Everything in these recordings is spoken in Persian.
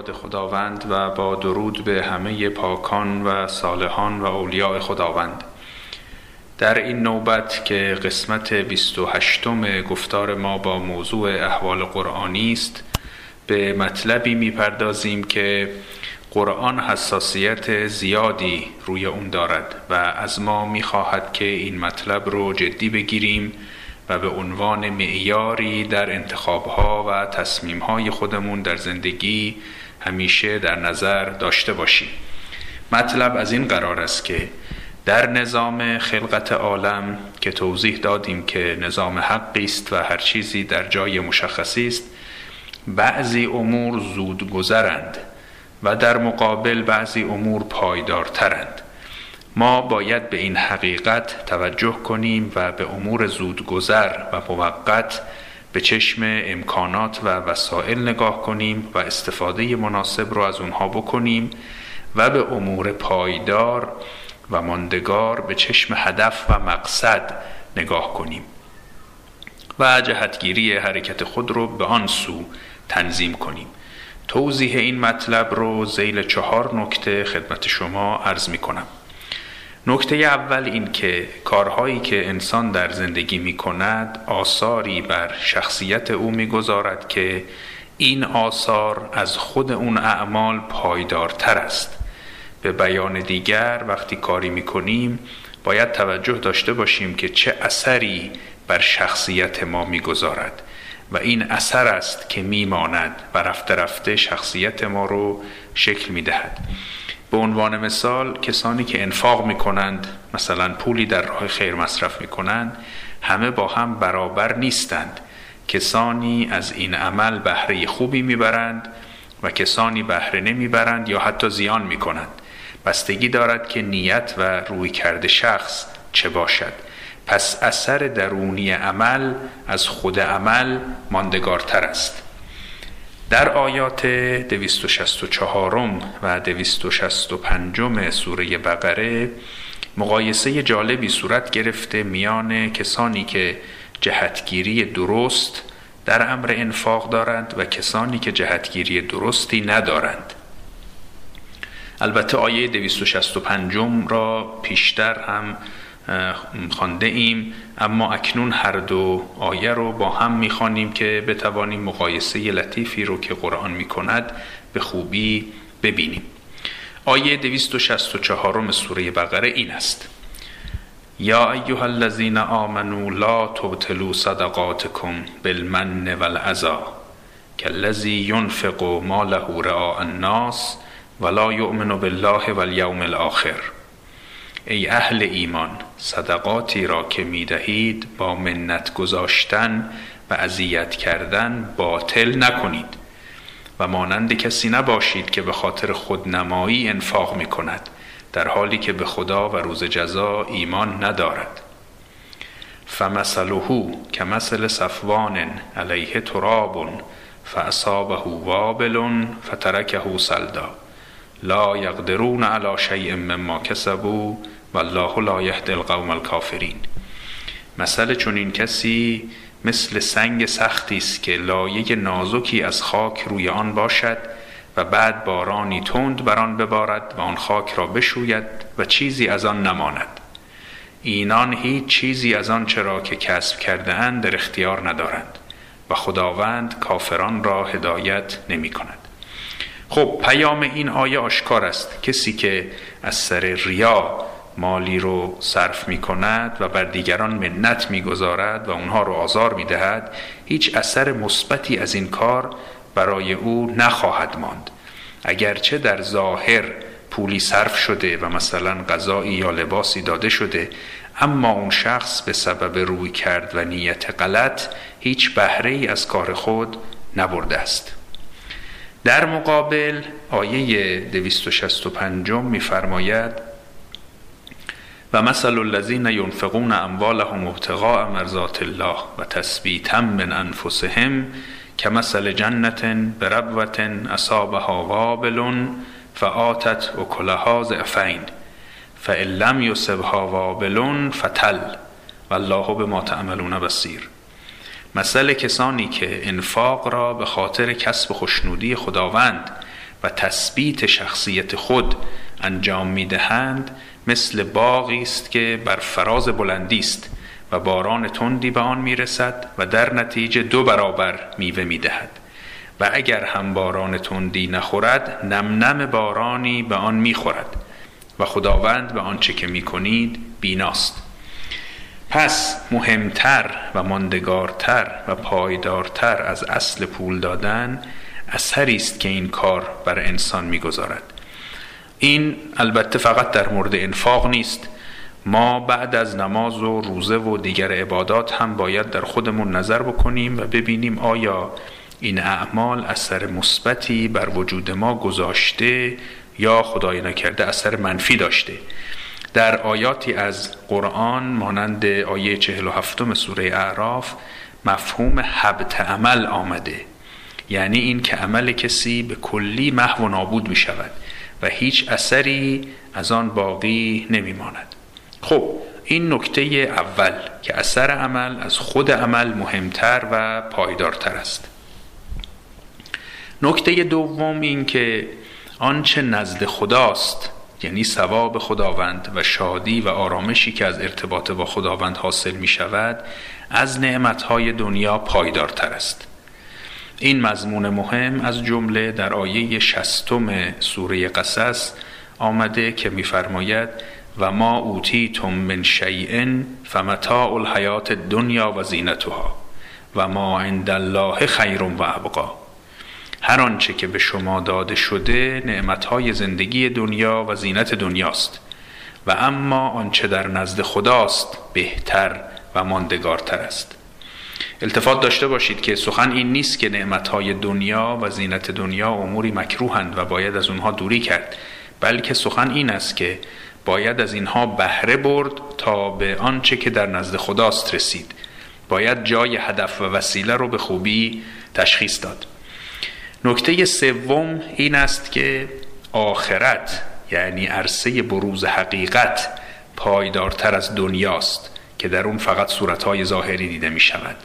یاد خداوند و با درود به همه پاکان و صالحان و اولیاء خداوند. در این نوبت که قسمت 28 گفتار ما با موضوع احوال قرآنی است به مطلبی می‌پردازیم که قرآن حساسیت زیادی روی اون دارد و از ما می‌خواهد که این مطلب رو جدی بگیریم و به عنوان معیاری در انتخابها و تصمیمهای خودمون در زندگی همیشه در نظر داشته باشیم مطلب از این قرار است که در نظام خلقت عالم که توضیح دادیم که نظام حقی است و هر چیزی در جای مشخصی است بعضی امور زود گذرند و در مقابل بعضی امور پایدارترند. ما باید به این حقیقت توجه کنیم و به امور زودگذر و موقت به چشم امکانات و وسایل نگاه کنیم و استفاده مناسب را از اونها بکنیم و به امور پایدار و ماندگار به چشم هدف و مقصد نگاه کنیم و جهتگیری حرکت خود رو به آن سو تنظیم کنیم. توضیح این مطلب رو زیل چهار نکته خدمت شما عرض می کنم نکته اول این که کارهایی که انسان در زندگی می کند آثاری بر شخصیت او می گذارد که این آثار از خود اون اعمال پایدارتر است. به بیان دیگر وقتی کاری می کنیم باید توجه داشته باشیم که چه اثری بر شخصیت ما می‌گذارد و این اثر است که میماند و رفته رفته شخصیت ما رو شکل می‌دهد. به عنوان مثال کسانی که انفاق می کنند مثلا پولی در راه خیر مصرف می کنند همه با هم برابر نیستند. کسانی از این عمل بهره خوبی می‌برند و کسانی بهره نمی‌برند یا حتی زیان می کنند بستگی دارد که نیت و روی کرده شخص چه باشد. پس اثر درونی عمل از خود عمل ماندگارتر است. در آیات 264 و 265 سوره بقره مقایسه جالبی صورت گرفته میان کسانی که جهتگیری درست در امر انفاق دارند و کسانی که جهتگیری درستی ندارند. البته آیه 265 را پیشتر هم خانده ایم اما اکنون هر دو آیه رو با هم می‌خوانیم که بتوانیم مقایسه لطیفی رو که قرآن می‌کند به خوبی ببینیم. آیه 264 سوره بقره این است. یا ایها الذین آمنوا لا تبتلوا صدقاتکم بالمن والعزا كالذي ينفق ماله رعاء الناس ولا یؤمن بالله والیوم الاخر ای اهل ایمان صدقاتی را که می دهید با منت گذاشتن و اذیت کردن باطل نکنید و مانند کسی نباشید که به خاطر خودنمایی انفاق می کند در حالی که به خدا و روز جزا ایمان ندارد. فمثله که مثل صفوان علیه تراب فاصابه وابل فترکه سلدا لا یقدرون علی شیء مما کسبوا والله لا یهدی القوم الکافرین مثل چون این کسی مثل سنگ سختی است که لایه نازکی از خاک روی آن باشد و بعد بارانی تند بر آن ببارد و آن خاک را بشوید و چیزی از آن نماند. اینان هیچ چیزی از آن چرا که کسب کرده اند در اختیار ندارند و خداوند کافران را هدایت نمی کند خب پیام این آیه آشکار است. کسی که از سر ریا مالی رو صرف می کند و بر دیگران منت می گذارد و اونها رو آزار می دهد هیچ اثر مثبتی از این کار برای او نخواهد ماند. اگرچه در ظاهر پولی صرف شده و مثلا غذایی یا لباسی داده شده اما اون شخص به سبب روی کرد و نیت غلط هیچ بهره ای از کار خود نبرده است. در مقابل آیه 265 میفرماید و مثل الذین ینفقون اموالهم ابتغاء مرضات الله و تثبیتا من انفسهم که مثل جنت بربوت اصابها وابل فآتت اکلها ضعفین فان لم یصبها وابل فتل. والله بما تعملون بصیر. مثل کسانی که انفاق را به خاطر کسب خوشنودی خداوند و تثبیت شخصیت خود انجام می‌دهند مثل باغی است که بر فراز بلندی است و باران تندی به آن می‌رسد و در نتیجه دو برابر میوه می‌دهد. و اگر هم باران تندی نخورد نم نم بارانی به آن می‌خورد. و خداوند به آنچه که می‌کنید بیناست. پس مهمتر و ماندگارتر و پایدارتر از اصل پول دادن اثری است که این کار بر انسان می‌گذارد. این البته فقط در مورد انفاق نیست. ما بعد از نماز و روزه و دیگر عبادات هم باید در خودمون نظر بکنیم و ببینیم آیا این اعمال اثر مثبتی بر وجود ما گذاشته یا خدای نکرده اثر منفی داشته. در آیاتی از قرآن مانند آیه 47 سوره اعراف مفهوم حبت عمل آمده. یعنی این که عمل کسی به کلی محو و نابود می شود و هیچ اثری از آن باقی نمی ماند خب این نکته اول که اثر عمل از خود عمل مهمتر و پایدارتر است. نکته دوم این که آنچه نزد خداست یعنی ثواب خداوند و شادی و آرامشی که از ارتباط با خداوند حاصل می شود از نعمتهای دنیا پایدارتر است. این مضمون مهم از جمله در آیه شستم سوره قصص آمده که میفرماید و ما اوتیتم من شیء فمتاع الحیات دنیا و زینتها و ما عند الله خیر و ابقا. هر آنچه که به شما داده شده نعمتهای زندگی دنیا و زینت دنیاست. و اما آنچه در نزد خداست بهتر و ماندگارتر است. التفات داشته باشید که سخن این نیست که نعمتهای دنیا و زینت دنیا اموری مکروهند و باید از اونها دوری کرد. بلکه سخن این است که باید از اینها بهره برد تا به آنچه که در نزد خداست رسید. باید جای هدف و وسیله رو به خوبی تشخیص داد. نکته سوم این است که آخرت یعنی عرصه بروز حقیقت پایدارتر از دنیاست که در اون فقط صورتهای ظاهری دیده می شود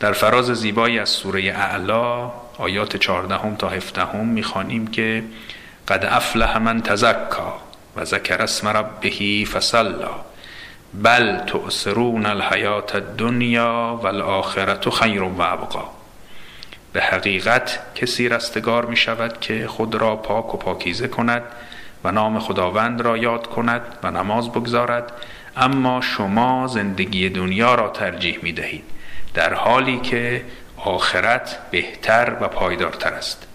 در فراز زیبایی از سوره اعلا آیات 14 تا 17 می‌خوانیم که قد افلح من تزکا و ذکر اسم ربه فصلا. بل تؤثرون الحیات الدنیا والآخرت خیر و ابقا. به حقیقت کسی رستگار می شود که خود را پاک و پاکیزه کند و نام خداوند را یاد کند و نماز بگذارد اما شما زندگی دنیا را ترجیح می دهید در حالی که آخرت بهتر و پایدارتر است.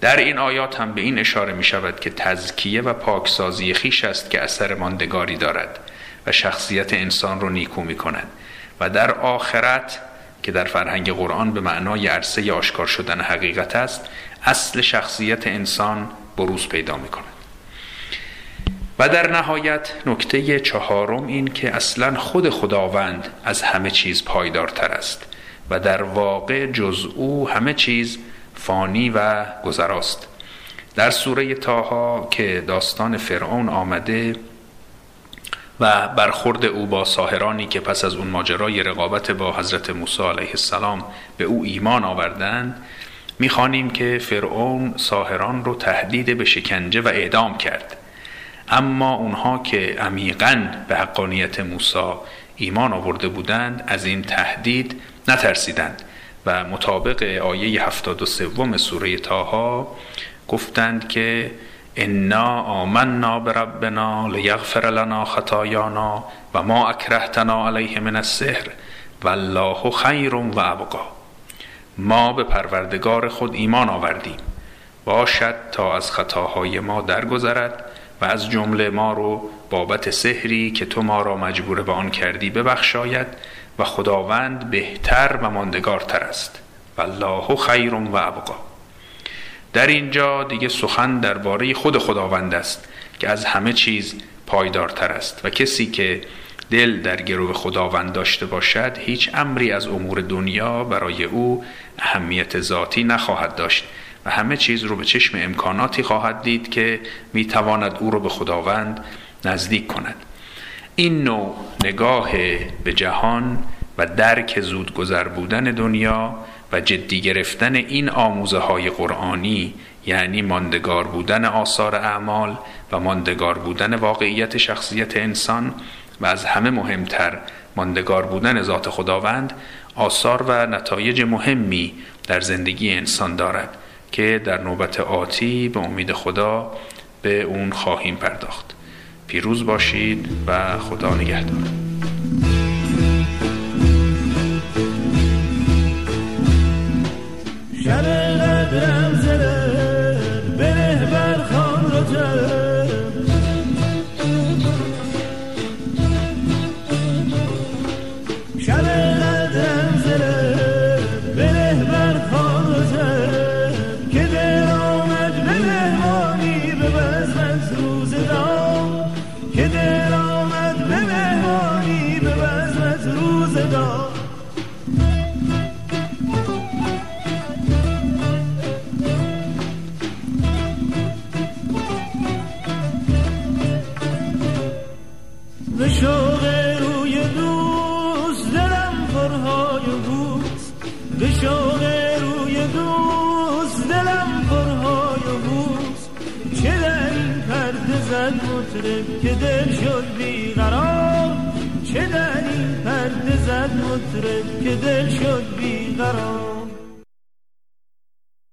در این آیات هم به این اشاره می شود که تزکیه و پاکسازی خیش است که اثر ماندگاری دارد و شخصیت انسان را نیکو می کند و در آخرت که در فرهنگ قرآن به معنای عرصه آشکار شدن حقیقت است اصل شخصیت انسان بروز پیدا می کند. و در نهایت نکته چهارم این که اصلا خود خداوند از همه چیز پایدارتر است و در واقع جز او همه چیز فانی و گذراست. در سوره تاها که داستان فرعون آمده و برخورد او با ساهرانی که پس از اون ماجرای رقابت با حضرت موسی علیه السلام به او ایمان آوردند می‌خوانیم که فرعون ساهران رو تهدید به شکنجه و اعدام کرد. اما اونها که عمیقا به حقانیت موسی ایمان آورده بودند از این تهدید نترسیدند و مطابق آیه 73 سوره تاها گفتند که انا آمنا بربنا لیغفر لنا خطایانا و ما اکرهتنا علیه من السحر والله خیر و ابقا. ما به پروردگار خود ایمان آوردیم. باشد تا از خطاهای ما درگذرد و از جمله ما رو بابت سحری که تو ما را مجبور به آن کردی ببخشاید و خداوند بهتر و ماندگارتر است. والله خیر و ابقا. در اینجا دیگه سخن درباره خود خداوند است که از همه چیز پایدارتر است و کسی که دل در گرو خداوند داشته باشد هیچ امری از امور دنیا برای او اهمیت ذاتی نخواهد داشت. و همه چیز رو به چشم امکاناتی خواهد دید که می‌تواند او رو به خداوند نزدیک کند. این نوع نگاه به جهان و درک زود گذر بودن دنیا و جدی گرفتن این آموزه های قرآنی یعنی ماندگار بودن آثار اعمال و ماندگار بودن واقعیت شخصیت انسان و از همه مهمتر ماندگار بودن ذات خداوند آثار و نتایج مهمی در زندگی انسان دارد. که در نوبت آتی به امید خدا به اون خواهیم پرداخت. پیروز باشید و خدا نگهدار. به شوق روی دوست دلم پرهای بوست به شوق روی دوست دلم پرهای بوست چه در این پرده زد مطرب که دل شد بیقرار. چه در این پرده زد مطرب که دل شد بیقرار.